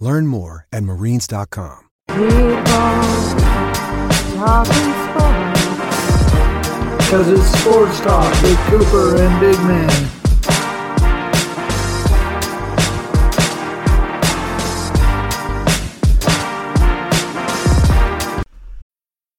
Learn more at marines.com. Because it's sports talk with Cooper and Big Man.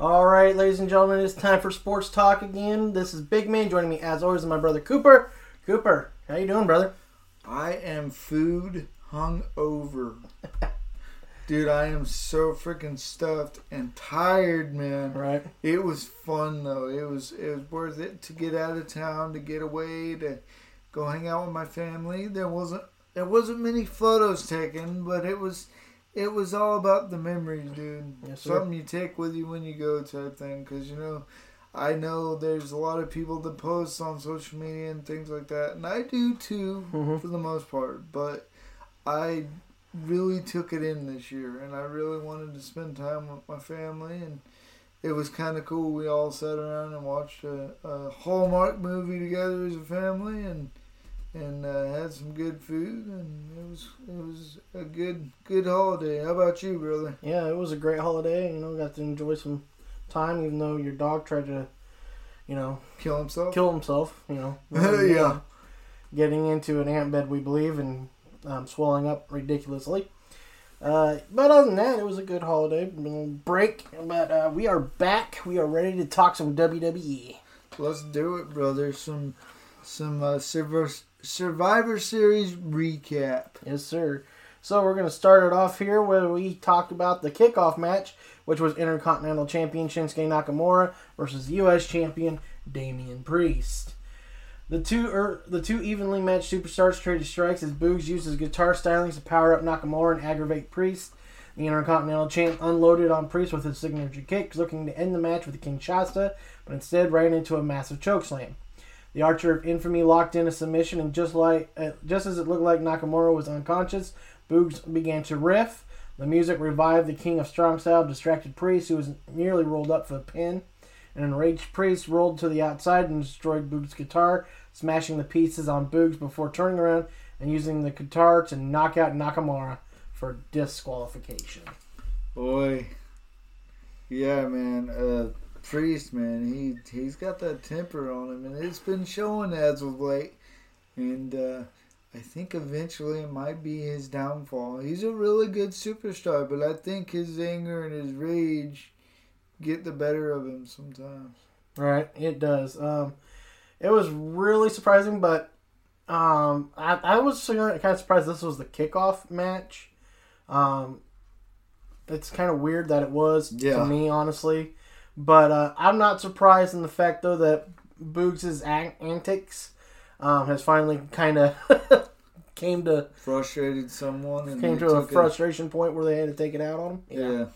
All right, ladies and gentlemen, it's time for sports talk again. This is Big Man joining me as always, is my brother Cooper. Cooper, how you doing, brother? I am food hung over. Dude, I am so freaking stuffed and tired, man. Right. It was fun though. It was it was worth it to get out of town, to get away, to go hang out with my family. There wasn't there wasn't many photos taken, but it was it was all about the memories, dude. Yes. Something you take with you when you go type thing. Because, you know, I know there's a lot of people that post on social media and things like that. And I do too, Mhm. for the most part. But I really took it in this year. And I really wanted to spend time with my family. And it was kind of cool. We all sat around and watched a, a Hallmark movie together as a family. And and uh, had some good food, and it was it was a good good holiday. How about you, brother? Yeah, it was a great holiday. You know, got to enjoy some time, even though your dog tried to, you know, Kill himself? kill himself. You know, Yeah. getting into an ant bed, we believe, and um, swelling up ridiculously. Uh, but other than that, it was a good holiday. Break, but uh, we are back. We are ready to talk some WWE. Let's do it, brother. Some some uh, Survivor, Survivor Series recap. Yes, sir. So we're going to start it off here where we talked about the kickoff match, which was Intercontinental Champion Shinsuke Nakamura versus U.S. Champion Damian Priest. The two er, the two evenly matched superstars traded strikes as Boogs used his guitar stylings to power up Nakamura and aggravate Priest. The Intercontinental Champ unloaded on Priest with his signature kick, looking to end the match with a Kinshasa, but instead ran into a massive chokeslam. The Archer of Infamy locked in a submission, and just like uh, just as it looked like Nakamura was unconscious, Boogs began to riff. The music revived the King of Strong Style, distracted Priest, who was nearly rolled up for the pin. An enraged Priest rolled to the outside and destroyed Boogs' guitar, smashing the pieces on Boogs before turning around and using the guitar to knock out Nakamura for disqualification. Boy, yeah, man. Uh, Priest, man, he he's got that temper on him, and it's been showing as of late. And uh, I think eventually it might be his downfall. He's a really good superstar, but I think his anger and his rage get the better of him sometimes. Right, it does. Um, it was really surprising, but um, I, I was kind of surprised this was the kickoff match. Um, it's kind of weird that it was Yeah. to me, honestly. But uh, I'm not surprised in the fact, though, that Boogs' an- antics um, has finally kind of came to Frustrated someone and came to a took it- frustration point where they had to take it out on him. Yeah.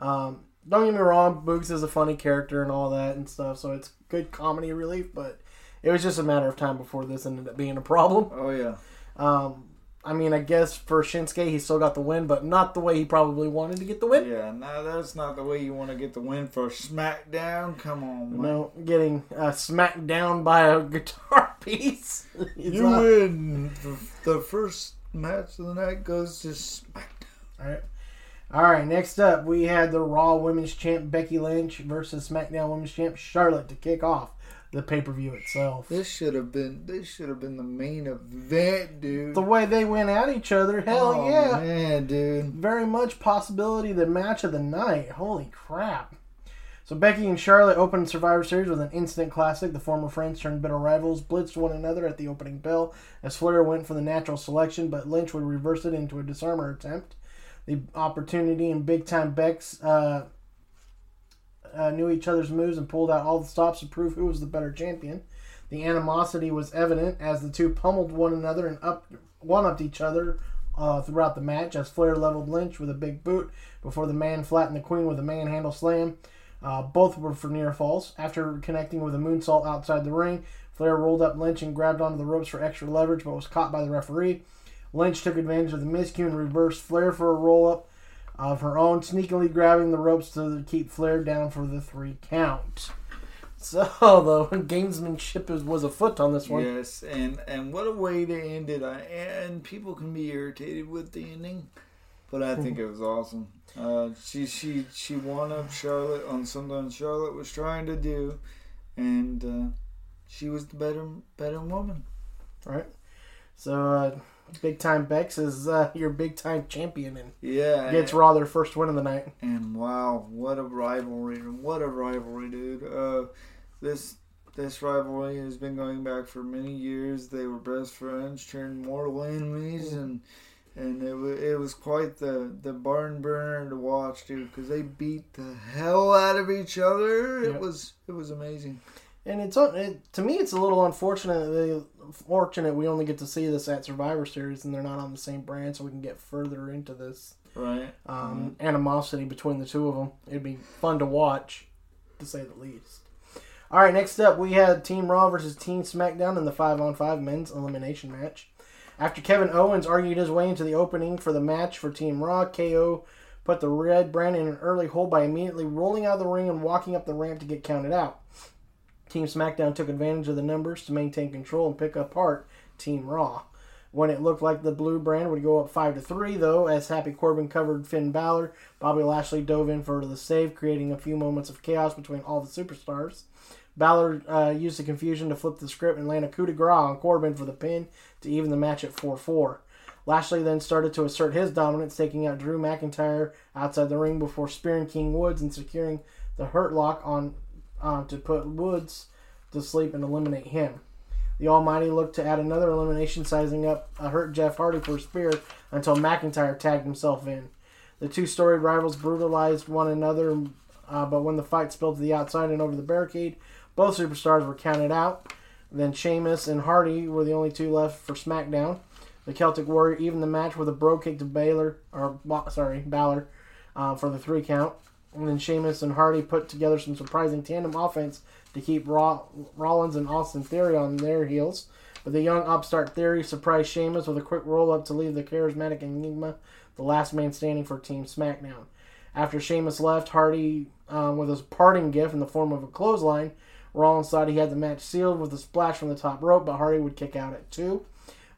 Um, don't get me wrong, Boogs is a funny character and all that and stuff, so it's good comedy relief. But it was just a matter of time before this ended up being a problem. Oh yeah. Um, I mean, I guess for Shinsuke, he still got the win, but not the way he probably wanted to get the win. Yeah, no, that's not the way you want to get the win for SmackDown. Come on, man. No, getting uh, smacked down by a guitar piece. You not- win. The, the first match of the night goes to SmackDown. All right. All right, next up, we had the Raw Women's Champ Becky Lynch versus SmackDown Women's Champ Charlotte to kick off the pay per view itself. This should have been. This should have been the main event, dude. The way they went at each other, hell oh, yeah. man, dude. Very much possibility the match of the night. Holy crap. So Becky and Charlotte opened Survivor Series with an instant classic. The former friends turned bitter rivals, blitzed one another at the opening bell as Flair went for the natural selection, but Lynch would reverse it into a Dis-arm-her attempt. The opportunity and big time Bex uh, uh, knew each other's moves and pulled out all the stops to prove who was the better champion. The animosity was evident as the two pummeled one another and up one upped each other uh, throughout the match as Flair leveled Lynch with a big boot before the man flattened the Queen with a manhandle slam. Uh, both were for near falls. After connecting with a moonsault outside the ring, Flair rolled up Lynch and grabbed onto the ropes for extra leverage, but was caught by the referee. Lynch took advantage of the miscue and reversed Flair for a roll up of her own, sneakily grabbing the ropes to keep Flair down for the three count. So the gamesmanship is, was afoot on this one. Yes, and and what a way to end it. I, and people can be irritated with the ending, but I think it was awesome. Uh, she she she won up Charlotte on something Charlotte was trying to do, and uh, she was the better better woman. Right. So uh, big time Bex is uh, your big time champion and Yeah, gets and, Raw their first win of the night. and wow, what a rivalry! What a rivalry, dude. Uh, this this rivalry has been going back for many years. They were best friends, turned mortal enemies, and and it was it was quite the the barn burner to watch, dude. Because they beat the hell out of each other. It Yep. was it was amazing. And it's it, to me, it's a little unfortunate. they, Fortunate we only get to see this at Survivor Series, and they're not on the same brand, so we can get further into this Right. um, animosity between the two of them. It'd be fun to watch, to say the least. All right, next up we had Team Raw versus Team SmackDown in the five-on-five men's elimination match. After Kevin Owens argued his way into the opening for the match for Team Raw, KO put the red brand in an early hole by immediately rolling out of the ring and walking up the ramp to get counted out. Team SmackDown took advantage of the numbers to maintain control and pick apart Team Raw. When it looked like the blue brand would go up five to three, though, as Happy Corbin covered Finn Balor, Bobby Lashley dove in for the save, creating a few moments of chaos between all the superstars. Balor uh, used the confusion to flip the script and land a coup de grace on Corbin for the pin to even the match at 4 4. Lashley then started to assert his dominance, taking out Drew McIntyre outside the ring before spearing King Woods and securing the Hurt Lock on uh, to put Woods to sleep and eliminate him. The Almighty looked to add another elimination, sizing up a hurt Jeff Hardy for a spear until McIntyre tagged himself in. The two storied rivals brutalized one another, uh, but when the fight spilled to the outside and over the barricade, both superstars were counted out. Then Sheamus and Hardy were the only two left for SmackDown. The Celtic Warrior evened the match with a Brogue Kick to Baylor, or sorry, Balor, uh, for the three count. And then Sheamus and Hardy put together some surprising tandem offense to keep Raw- Rollins and Austin Theory on their heels. But the young upstart Theory surprised Sheamus with a quick roll up to leave the charismatic Enigma the last man standing for Team SmackDown. After Sheamus left, Hardy, um, with his parting gift in the form of a clothesline, Rollins thought he had the match sealed with a splash from the top rope, but Hardy would kick out at two,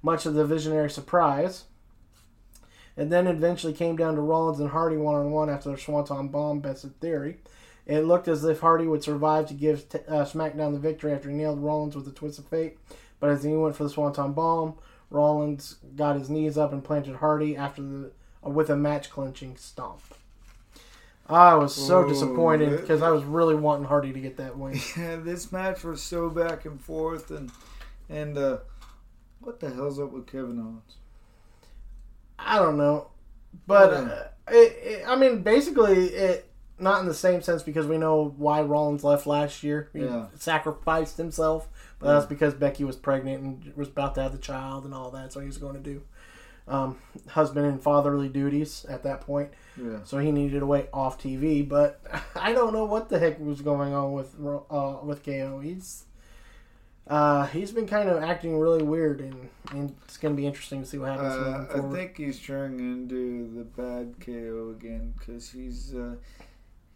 much of the visionary surprise. It then eventually came down to Rollins and Hardy one on one after their Swanton bomb bested Theory. It looked as if Hardy would survive to give t- uh, SmackDown the victory after he nailed Rollins with a twist of fate, but as he went for the Swanton bomb, Rollins got his knees up and planted Hardy after the uh, with a match clinching stomp. I was so Ooh, disappointed because I was really wanting Hardy to get that win. Yeah, this match was so back and forth, and and uh, what the hell's up with Kevin Owens? I don't know, but uh, it, it, I mean, basically, it not in the same sense because we know why Rollins left last year. He Yeah. sacrificed himself, but that's because Becky was pregnant and was about to have the child and all that, so he was going to do um, husband and fatherly duties at that point. Yeah. So he needed to wait off TV, but I don't know what the heck was going on with uh, with KO. He's Uh, he's been kind of acting really weird, and, and it's going to be interesting to see what happens Uh, I think he's trying to do the bad KO again because he's uh,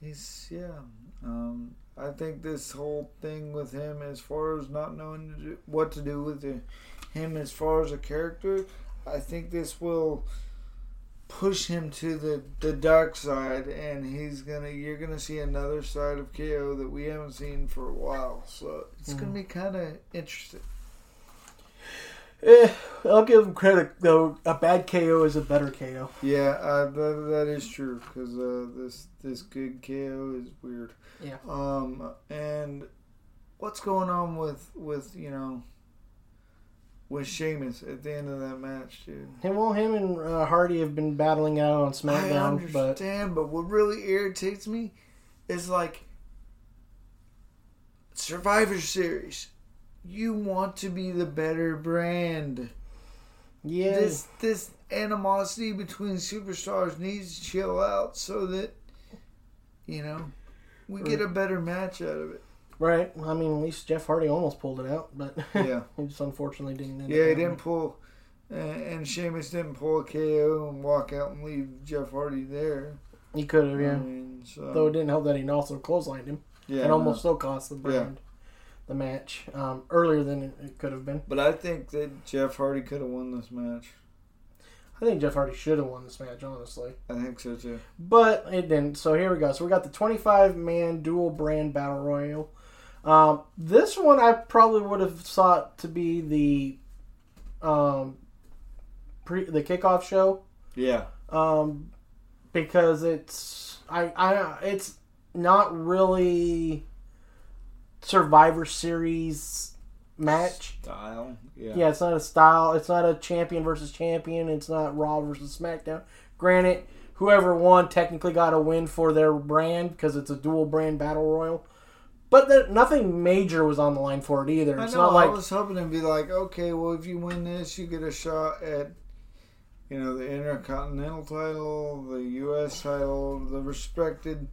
he's yeah. Um, I think this whole thing with him, as far as not knowing to do, what to do with the, him as far as a character, I think this will push him to the, the dark side, and he's gonna you're gonna see another side of KO that we haven't seen for a while. So it's gonna be kind of interesting. Eh, I'll give him credit though. A bad KO is a better KO. Yeah, uh, that, that is true because uh, this this good KO is weird. Yeah. Um, and what's going on with with you know with Sheamus at the end of that match, dude? Him, well, him and uh, Hardy have been battling out on I SmackDown, but understand, but what really irritates me is like Survivor Series. You want to be the better brand. yeah, This this animosity between superstars needs to chill out so that you know we get a better match out of it. Right. I mean, at least Jeff Hardy almost pulled it out, but Yeah. he just unfortunately didn't. Yeah, he didn't pull, uh, and Sheamus didn't pull a KO and walk out and leave Jeff Hardy there. He could have, yeah. I mean, so, Though it didn't help that he also clotheslined him. yeah, and almost no. still cost the brand the match um, earlier than it, it could have been. But I think that Jeff Hardy could have won this match. I think Jeff Hardy should have won this match, honestly. I think so too. But it didn't. So here we go. So we got the 25 man dual brand battle royal. Um, this one I probably would have thought to be the um, pre the kickoff show Yeah, um, because it's I I it's not really Survivor Series match. style. Yeah, Yeah, it's not a style. It's not a champion versus champion. It's not Raw versus SmackDown. Granted, whoever won technically got a win for their brand because it's a dual brand battle royal. But there, nothing major was on the line for it either. I It's know. not like I was hoping to be like, okay, well, if you win this, you get a shot at, you know, the Intercontinental title, the U.S. title, the respected,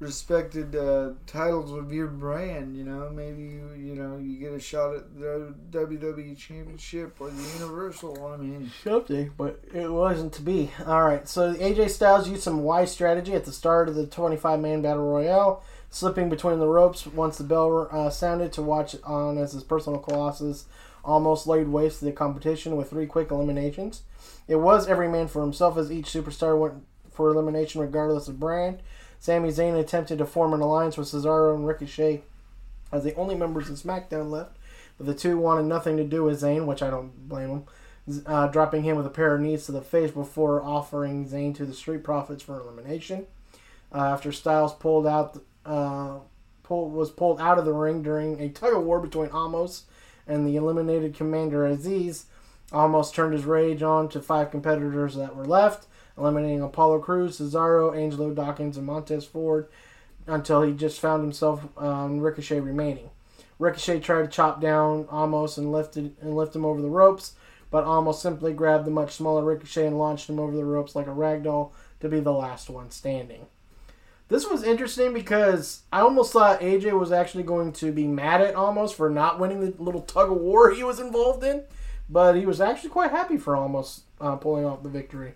respected uh, titles of your brand. You know, maybe you, you know, you get a shot at the WWE Championship or the Universal. I mean, something, but it wasn't to be. All right, so AJ Styles used some wise strategy at the start of the 25 man battle royale, slipping between the ropes once the bell uh, sounded to watch on as his personal colossus almost laid waste to the competition with three quick eliminations. It was every man for himself as each superstar went for elimination regardless of brand. Sami Zayn attempted to form an alliance with Cesaro and Ricochet as the only members of SmackDown left, but the two wanted nothing to do with Zayn, which I don't blame them uh, dropping him with a pair of knees to the face before offering Zayn to the Street Profits for elimination. Uh, after Styles pulled out, uh, was pulled out of the ring during a tug of war between Omos and the eliminated Commander Azeez, Omos turned his rage on to five competitors that were left, eliminating Apollo Crews, Cesaro, Angelo Dawkins, and Montez Ford, until he just found himself um, Ricochet remaining. Ricochet tried to chop down Omos and lifted and lift him over the ropes, but Omos simply grabbed the much smaller Ricochet and launched him over the ropes like a ragdoll to be the last one standing. This was interesting because I almost thought AJ was actually going to be mad at Omos for not winning the little tug of war he was involved in, but he was actually quite happy for Omos uh, pulling off the victory.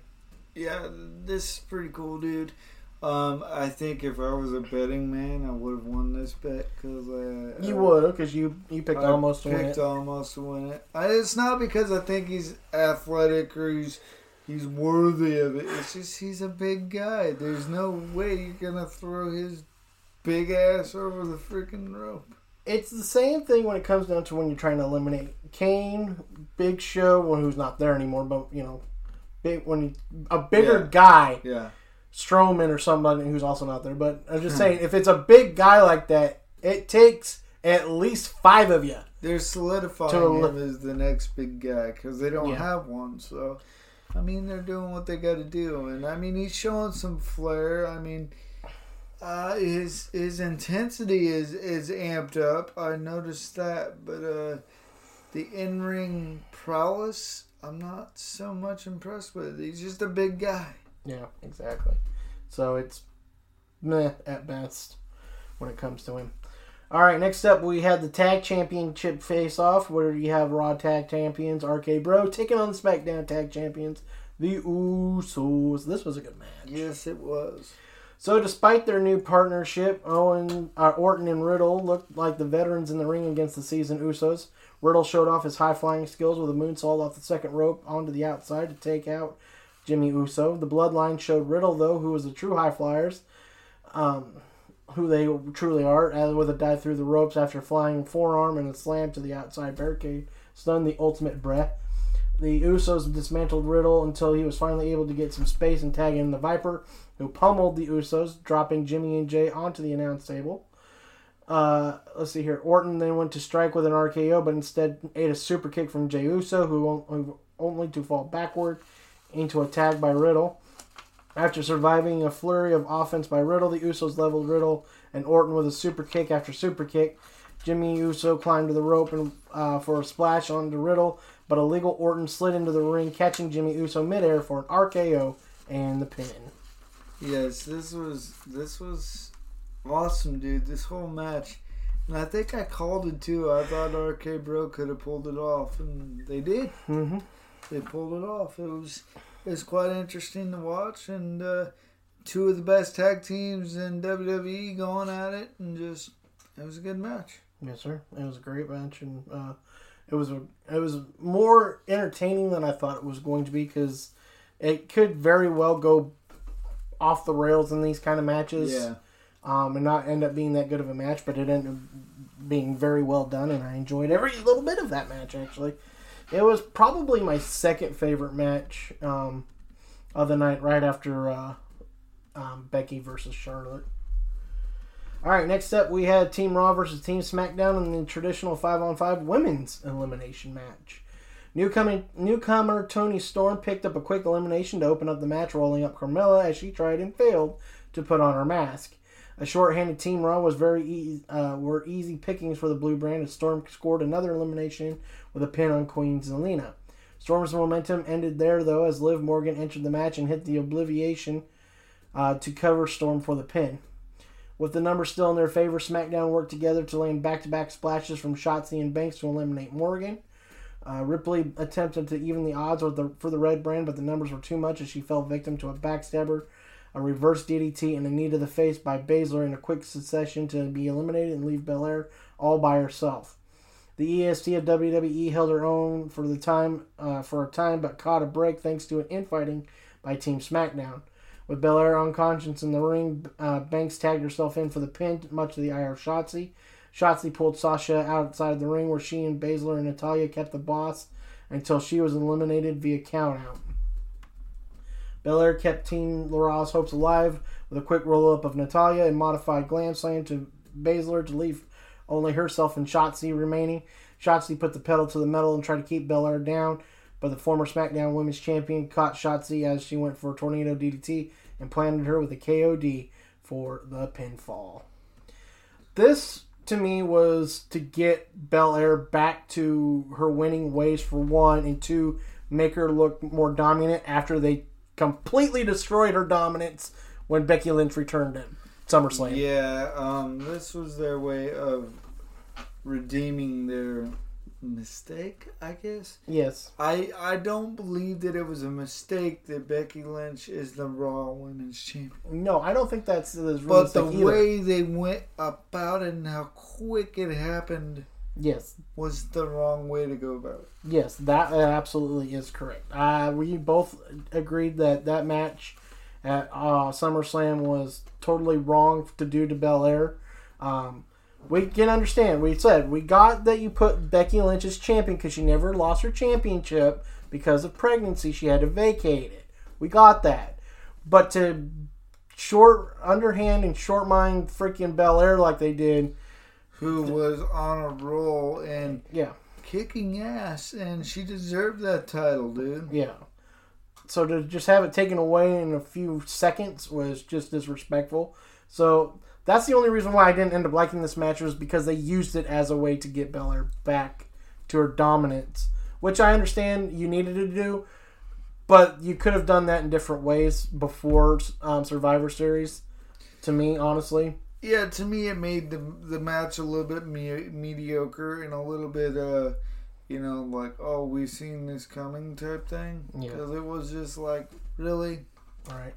yeah, this is pretty cool, dude. Um, I think if I was a betting man, I would have won this bet because uh, You uh, would because you you picked I Omos to win it. Omos to win it. I, it's not because I think he's athletic or he's he's worthy of it. It's just he's a big guy. There's no way you're gonna throw his big ass over the freaking rope. It's the same thing when it comes down to when you're trying to eliminate Kane, Big Show, well, who's not there anymore, but you know, big when you, a bigger Yeah. guy, Yeah, Strowman or somebody who's also not there. But I'm just hmm. saying, if it's a big guy like that, it takes at least five of you. they're solidifying To him as the next big guy because they don't Yeah. have one. So, I mean, they're doing what they got to do, and I mean, he's showing some flair. I mean. Uh, his his intensity is is amped up. I noticed that, but uh, the in ring prowess, I'm not so much impressed with. He's just a big guy. Yeah, exactly. So it's meh at best when it comes to him. All right, next up we had the tag championship face off where you have Raw tag champions RK Bro taking on the SmackDown tag champions, the Usos. This was a good match. Yes, it was. So, despite their new partnership, Owen, uh, Orton, and Riddle looked like the veterans in the ring against the seasoned Usos. Riddle showed off his high flying skills with a moonsault off the second rope onto the outside to take out Jimmy Uso. The Bloodline showed Riddle, though, who was the true high flyers, um, who they truly are, with a dive through the ropes after flying forearm and a slam to the outside barricade, stunned the Ultimate Breath. The Usos dismantled Riddle until he was finally able to get some space and tag in the Viper, who pummeled the Usos, dropping Jimmy and Jey onto the announce table. Uh, let's see here. Orton then went to strike with an RKO, but instead ate a super kick from Jey Uso, who only to fall backward into a tag by Riddle. After surviving a flurry of offense by Riddle, the Usos leveled Riddle and Orton with a super kick after super kick. Jimmy Uso climbed to the rope and uh, for a splash onto Riddle, but a legal Orton slid into the ring, catching Jimmy Uso midair for an RKO and the pin. Yes, this was this was awesome, dude. This whole match, and I think I called it too. I thought RK Bro could have pulled it off, and they did. Mm-hmm. They pulled it off. It was it was quite interesting to watch, and uh, two of the best tag teams in WWE going at it, and just it was a good match. Yes, sir. It was a great match, and uh, it was a, it was more entertaining than I thought it was going to be because it could very well go off the rails in these kind of matches. Yeah. Um, and not end up being that good of a match, but it ended up being very well done, and I enjoyed every little bit of that match. Actually, it was probably my second favorite match um, of the night, right after uh, um, Becky versus Charlotte. All right, next up we had Team Raw versus Team SmackDown in the traditional five on five women's elimination match. Newcomer, newcomer Toni Storm picked up a quick elimination to open up the match, rolling up Carmella as she tried and failed to put on her mask. A short-handed Team Raw was very easy, uh, were easy pickings for the Blue Brand as Storm scored another elimination with a pin on Queen Zelina. Storm's momentum ended there though as Liv Morgan entered the match and hit the Obliviation uh, to cover Storm for the pin. With the numbers still in their favor, SmackDown worked together to land back-to-back splashes from Shotzi and Banks to eliminate Morgan. Uh, Ripley attempted to even the odds the, for the Red Brand, but the numbers were too much as she fell victim to a backstabber, a reverse DDT, and a knee to the face by Baszler in a quick succession to be eliminated and leave Belair all by herself. The EST of WWE held her own for the time uh, for a time, but caught a break thanks to an infighting by Team SmackDown. With Belair unconscious in the ring, uh, Banks tagged herself in for the pin, much to the ire of Shotzi. Shotzi pulled Sasha outside of the ring where she and Baszler and Natalya kept the boss until she was eliminated via countout. Belair kept Team Raw's hopes alive with a quick roll up of Natalya and modified glam slam to Baszler to leave only herself and Shotzi remaining. Shotzi put the pedal to the metal and tried to keep Belair down, but the former SmackDown Women's Champion caught Shotzi as she went for a tornado DDT and planted her with a KOD for the pinfall. This to me was to get Belair back to her winning ways for one, and two, make her look more dominant after they completely destroyed her dominance when Becky Lynch returned at SummerSlam. Yeah, um, this was their way of redeeming their mistake, I guess. Yes. I I don't believe that it was a mistake that Becky Lynch is the Raw Women's Champion. No, I don't think that's the But the either. way they went about it and how quick it happened Yes. was the wrong way to go about it. Yes, that absolutely is correct. Uh, we both agreed that that match at uh, SummerSlam was totally wrong to do to Belair. Um, we can understand. We said we got that you put Becky Lynch as champion because she never lost her championship because of pregnancy. She had to vacate it. We got that. But to short, underhand, and short mind freaking Belair like they did, Who was on a roll and yeah. kicking ass, and she deserved that title, dude. Yeah. So to just have it taken away in a few seconds was just disrespectful. So that's the only reason why I didn't end up liking this match was because they used it as a way to get Belair back to her dominance, which I understand you needed to do, but you could have done that in different ways before um, Survivor Series. To me, honestly, yeah, to me, it made the the match a little bit me- mediocre and a little bit, uh, you know, like oh, we've seen this coming type thing. Yeah. Because it was just like really. All right.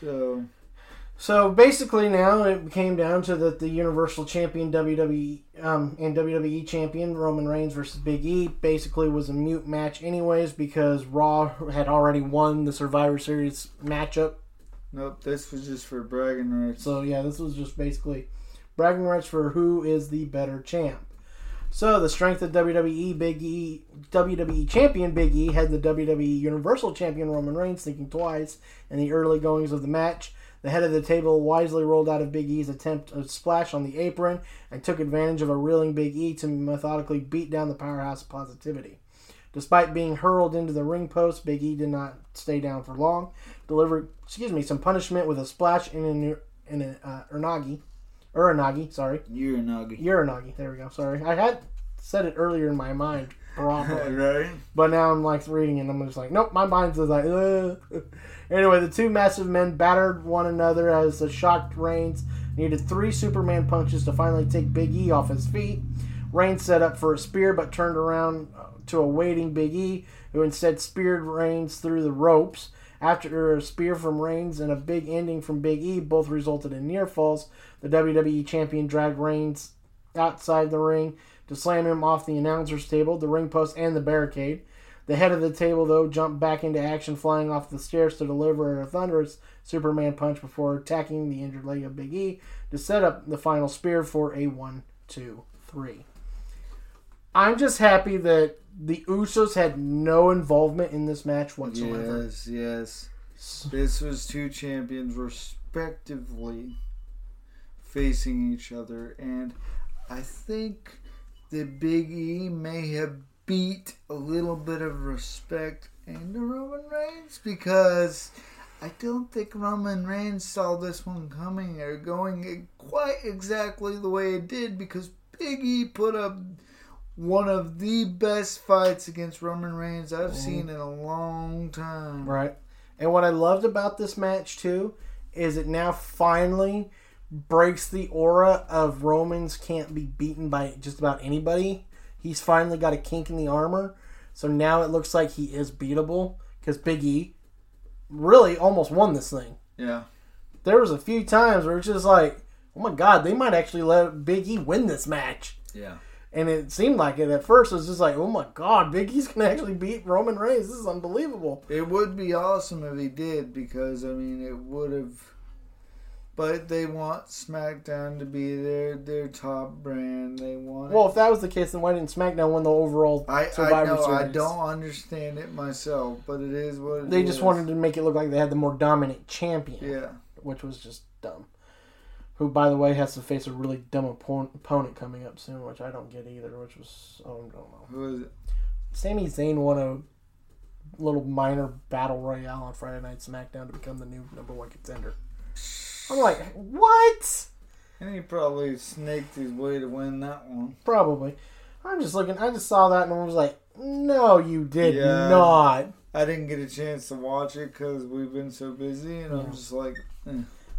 So So basically, now it came down to that the Universal Champion WWE um, and WWE Champion Roman Reigns versus Big E basically was a mute match, anyways, because Raw had already won the Survivor Series matchup. Nope, this was just for bragging rights. So yeah, this was just basically bragging rights for who is the better champ. So the strength of WWE Big E, WWE Champion Big E had the WWE Universal Champion Roman Reigns thinking twice in the early goings of the match. The head of the table wisely rolled out of Big E's attempt to splash on the apron and took advantage of a reeling Big E to methodically beat down the powerhouse of positivity. Despite being hurled into the ring post, Big E did not stay down for long. Delivered, excuse me, some punishment with a splash in an in an uh, Uranagi, Uranagi, sorry, Uranagi. Uranagi. There we go. Sorry, I had said it earlier in my mind properly. right? But now I'm like reading it and I'm just like, nope, my mind's just like, Ugh. Anyway, the two massive men battered one another as the shocked Reigns needed three Superman punches to finally take Big E off his feet. Reigns set up for a spear but turned around uh, to a waiting Big E, who instead speared Reigns through the ropes. After a spear from Reigns and a big ending from Big E both resulted in near falls, the WWE Champion dragged Reigns outside the ring to slam him off the announcer's table, the ring post, and the barricade. The head of the table, though, jumped back into action, flying off the stairs to deliver a thunderous Superman punch before attacking the injured leg of Big E to set up the final spear for a one, two, three. I'm just happy that the Usos had no involvement in this match whatsoever. Yes, yes. This was two champions respectively facing each other, and I think the Big E may have beat a little bit of respect into Roman Reigns because I don't think Roman Reigns saw this one coming or going quite exactly the way it did because Big E put up one of the best fights against Roman Reigns I've mm-hmm. seen in a long time. Right. And what I loved about this match too is it now finally breaks the aura of Romans can't be beaten by just about anybody. He's finally got a kink in the armor. So now it looks like he is beatable because Big E really almost won this thing. Yeah. There was a few times where it's just like, oh my god, they might actually let Big E win this match. Yeah. And it seemed like it at first. It was just like, oh my god, Big E's gonna actually beat Roman Reigns. This is unbelievable. It would be awesome if he did because I mean it would have but they want SmackDown to be their their top brand. They want Well, if that was the case, then why didn't SmackDown win the overall I, I Survivor know I don't understand it myself, but it is what it They just wanted to make it look like they had the more dominant champion, Yeah. which was just dumb. Who, by the way, has to face a really dumb oppo- opponent coming up soon, which I don't get either. Which was oh, I don't know. Who is it? Sami Zayn won a little minor battle royale on Friday Night SmackDown to become the new number one contender. I'm like, what? And he probably snaked his way to win that one. Probably. I'm just looking. I just saw that and I was like, no, you did Yeah. not. I didn't get a chance to watch it because we've been so busy, and I'm just like, eh.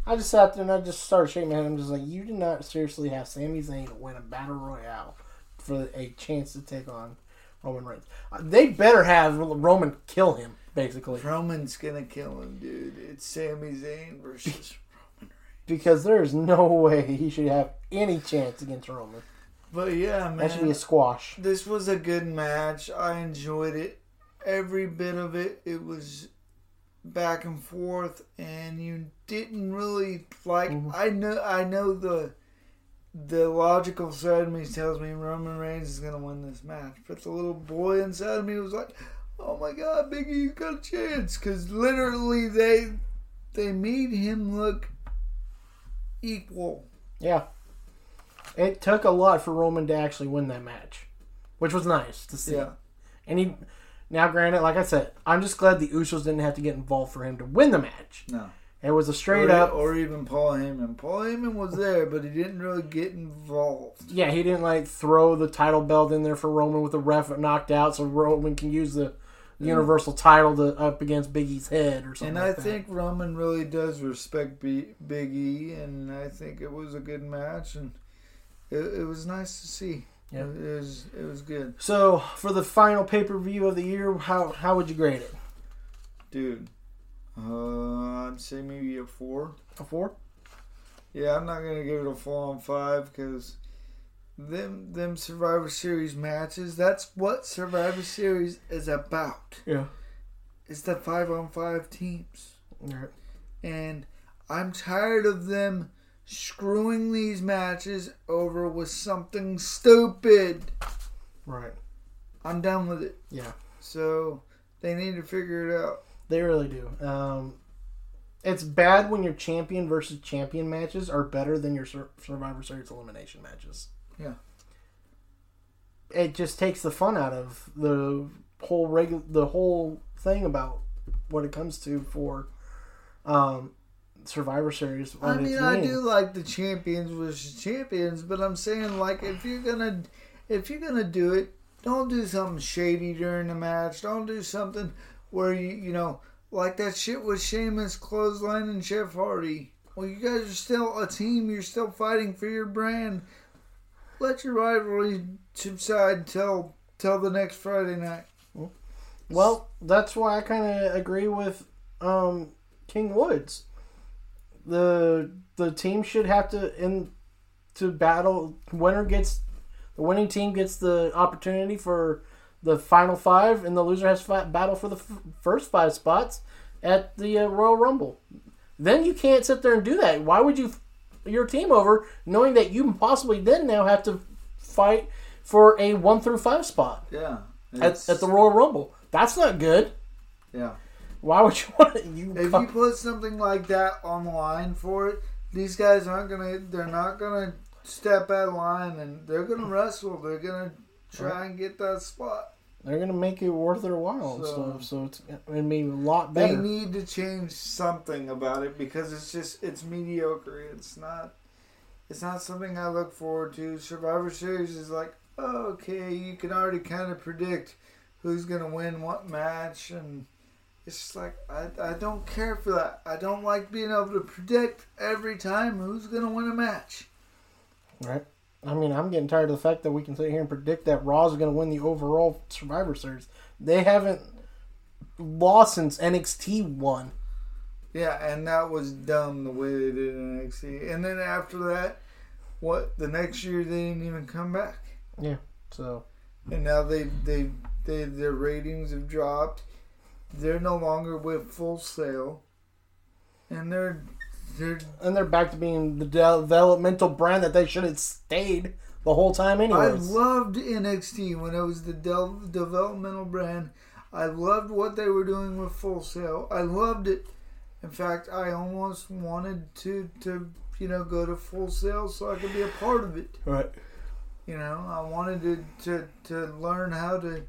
I just sat there and I just started shaking my head. I'm just like, you did not seriously have Sami Zayn win a battle royale for a chance to take on Roman Reigns. Uh, They better have Roman kill him, basically, Roman's gonna kill him, dude. It's Sami Zayn versus. Roman Reigns. Because there is no way he should have any chance against Roman. But yeah, man. That should be a squash. This was a good match. I enjoyed it. Every bit of it. It was back and forth and you didn't really like mm-hmm. I know I know the the logical side of me tells me Roman Reigns is gonna win this match. But the little boy inside of me was like, Oh my god, Biggie, you got a chance because literally they they made him look equal. Yeah. It took a lot for Roman to actually win that match, which was nice to see. Yeah. And he, now granted, like I said, I'm just glad the Usos didn't have to get involved for him to win the match. No. It was a straight or, up. or even Paul Heyman. Paul Heyman was there, but he didn't really get involved. Yeah, he didn't like throw the title belt in there for Roman with the ref knocked out, so Roman can use the universal title to, up against Big E's head or something. And I like that. think Roman really does respect B- Big E, and I think it was a good match, and it, it was nice to see. Yeah. It, was it was good, so. For the final pay per view of the year, how how would you grade it? dude. Uh, I'd say maybe a four. A four? Yeah, I'm not gonna give it a four on five because them them Survivor Series matches. That's what Survivor Series is about. Yeah. It's the five on five teams. Right. and I'm tired of them screwing these matches over with something stupid. Right. I'm done with it. Yeah. So they need to figure it out. They really do. Um, it's bad when your champion versus champion matches are better than your Sur- Survivor Series elimination matches. Yeah. It just takes the fun out of the whole regu- the whole thing about what it comes to for um, Survivor Series. I mean, I winning. do like the champions versus champions, but I'm saying like if you're gonna if you're gonna do it, don't do something shady during the match. Don't do something where you you know like that shit with Sheamus, Clothesline, and Jeff Hardy. Well, you guys are still a team. You're still fighting for your brand. Let your rivalry subside till till the next Friday night. Well, that's why I kind of agree with um, King Woods. The the team should have to in to battle. Winner gets the winning team gets the opportunity for the final five, and the loser has to battle for the f- first five spots at the uh, Royal Rumble. Then you can't sit there and do that. Why would you f- your team over knowing that you possibly then now have to fight for a one through five spot Yeah. at, at the Royal Rumble? That's not good. yeah. Why would you want to, you? If you put something like that on the line for it, these guys aren't gonna. They're not gonna step out of line, and they're gonna wrestle. They're gonna try and get that spot. they're gonna make it worth their while and So- stuff. So it's gonna be a lot better. They need to change something about it because it's just it's mediocre. It's not. It's not something I look forward to. Survivor Series is like okay, you can already kind of predict who's gonna win what match, and it's just like I I don't care for that. I don't like being able to predict every time who's gonna win a match. right? I mean, I'm getting tired of the fact that we can sit here and predict that Raw's going to win the overall Survivor Series. They haven't lost since NXT won. Yeah, and that was dumb the way they did in NXT. And then after that, what the next year they didn't even come back. Yeah. So and now they they they their ratings have dropped. They're no longer with Full Sail, and they're they're. and they're back to being the developmental brand that they should have stayed the whole time, Anyway, I loved NXT when it was the del- developmental brand. I loved what they were doing with Full Sail. I loved it. In fact, I almost wanted to to you know go to Full Sail so I could be a part of it. right. You know, I wanted to, to, to learn how to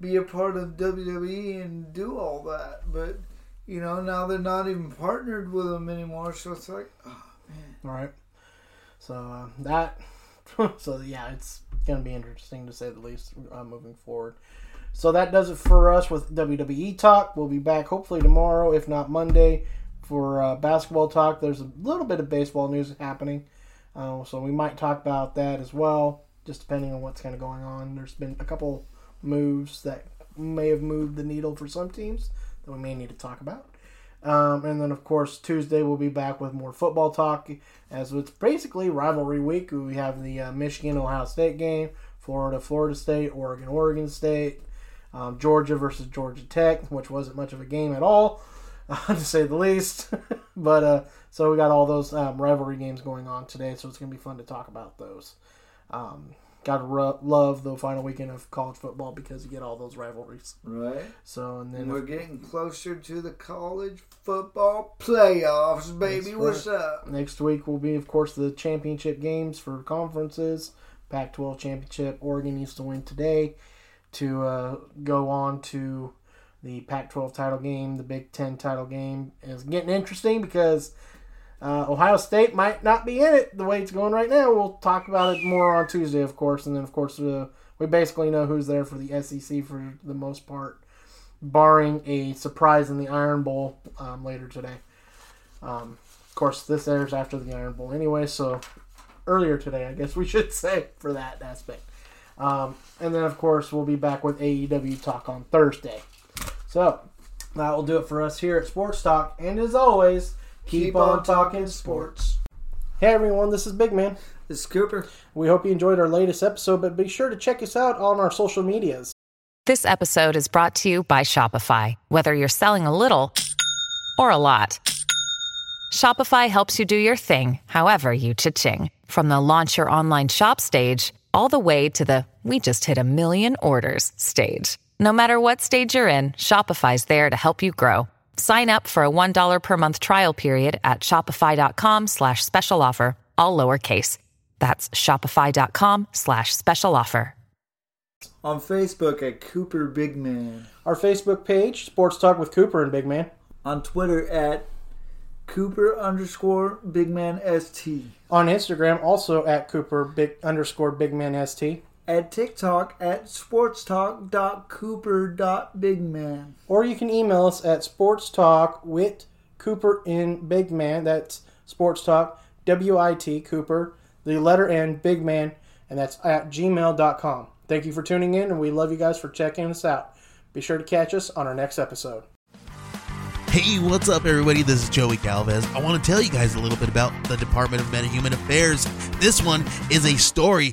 be a part of WWE and do all that. But, you know, now they're not even partnered with them anymore. So it's like, oh, man. All right. So uh, that. so yeah, it's gonna be interesting to say the least uh, moving forward. So that does it for us with WWE talk. We'll be back hopefully tomorrow, if not Monday, for uh, basketball talk. There's a little bit of baseball news happening, uh, so we might talk about that as well, just depending on what's kind of going on. There's been a couple moves that may have moved the needle for some teams that we may need to talk about. Um, and then, of course, Tuesday we'll be back with more football talk, as it's basically rivalry week. We have the uh, Michigan Ohio State game, Florida Florida State, Oregon Oregon State, um, Georgia versus Georgia Tech, which wasn't much of a game at all, to say the least. but uh, so we got all those um, rivalry games going on today, so it's gonna be fun to talk about those. Um, gotta love the final weekend of college football because you get all those rivalries. Right? So and then And we're getting closer to the college football playoffs, baby. What's up? Next week will be, of course, the championship games for conferences. Pac 12 championship. Oregon needs to win today to uh, go on to the Pac 12 title game. The Big Ten title game is getting interesting because uh, Ohio State might not be in it the way it's going right now. We'll talk about it more on Tuesday, of course. And then, of course, uh, we basically know who's there for the SEC for the most part. barring a surprise in the Iron Bowl um, later today. Um, of course, this airs after the Iron Bowl anyway, so earlier today, I guess we should say for that aspect. Um, and then, of course, we'll be back with AEW talk on Thursday. So that will do it for us here at Sports Talk. And as always, keep, on, talking sports. Hey everyone, this is Big Man. This is Cooper. We hope you enjoyed our latest episode, but be sure to check us out on our social medias. This episode is brought to you by Shopify. Whether you're selling a little or a lot, Shopify helps you do your thing, however you cha-ching. From the launch your online shop stage, all the way to the we just hit a million orders stage. No matter what stage you're in, Shopify's there to help you grow. Sign up for a $1 per month trial period at shopify.com slash special offer, all lowercase. That's shopify.com slash special offer. On Facebook at Cooper Big Man. Our Facebook page, Sports Talk with Cooper and Big Man. On Twitter at Cooper underscore Big Man ST. On Instagram, also at Cooper Big underscore Big Man ST. At TikTok at sportstalk.cooper.bigman. Or you can email us at Sports Talk with Cooper in Big Man. That's Sports Talk, W I T Cooper, the letter N, Big Man, and that's at gmail.com. Thank you for tuning in, and we love you guys for checking us out. Be sure to catch us on our next episode. Hey, what's up, everybody? This is Joey Galvez. I want to tell you guys a little bit about the Department of Metahuman Affairs. This one is a story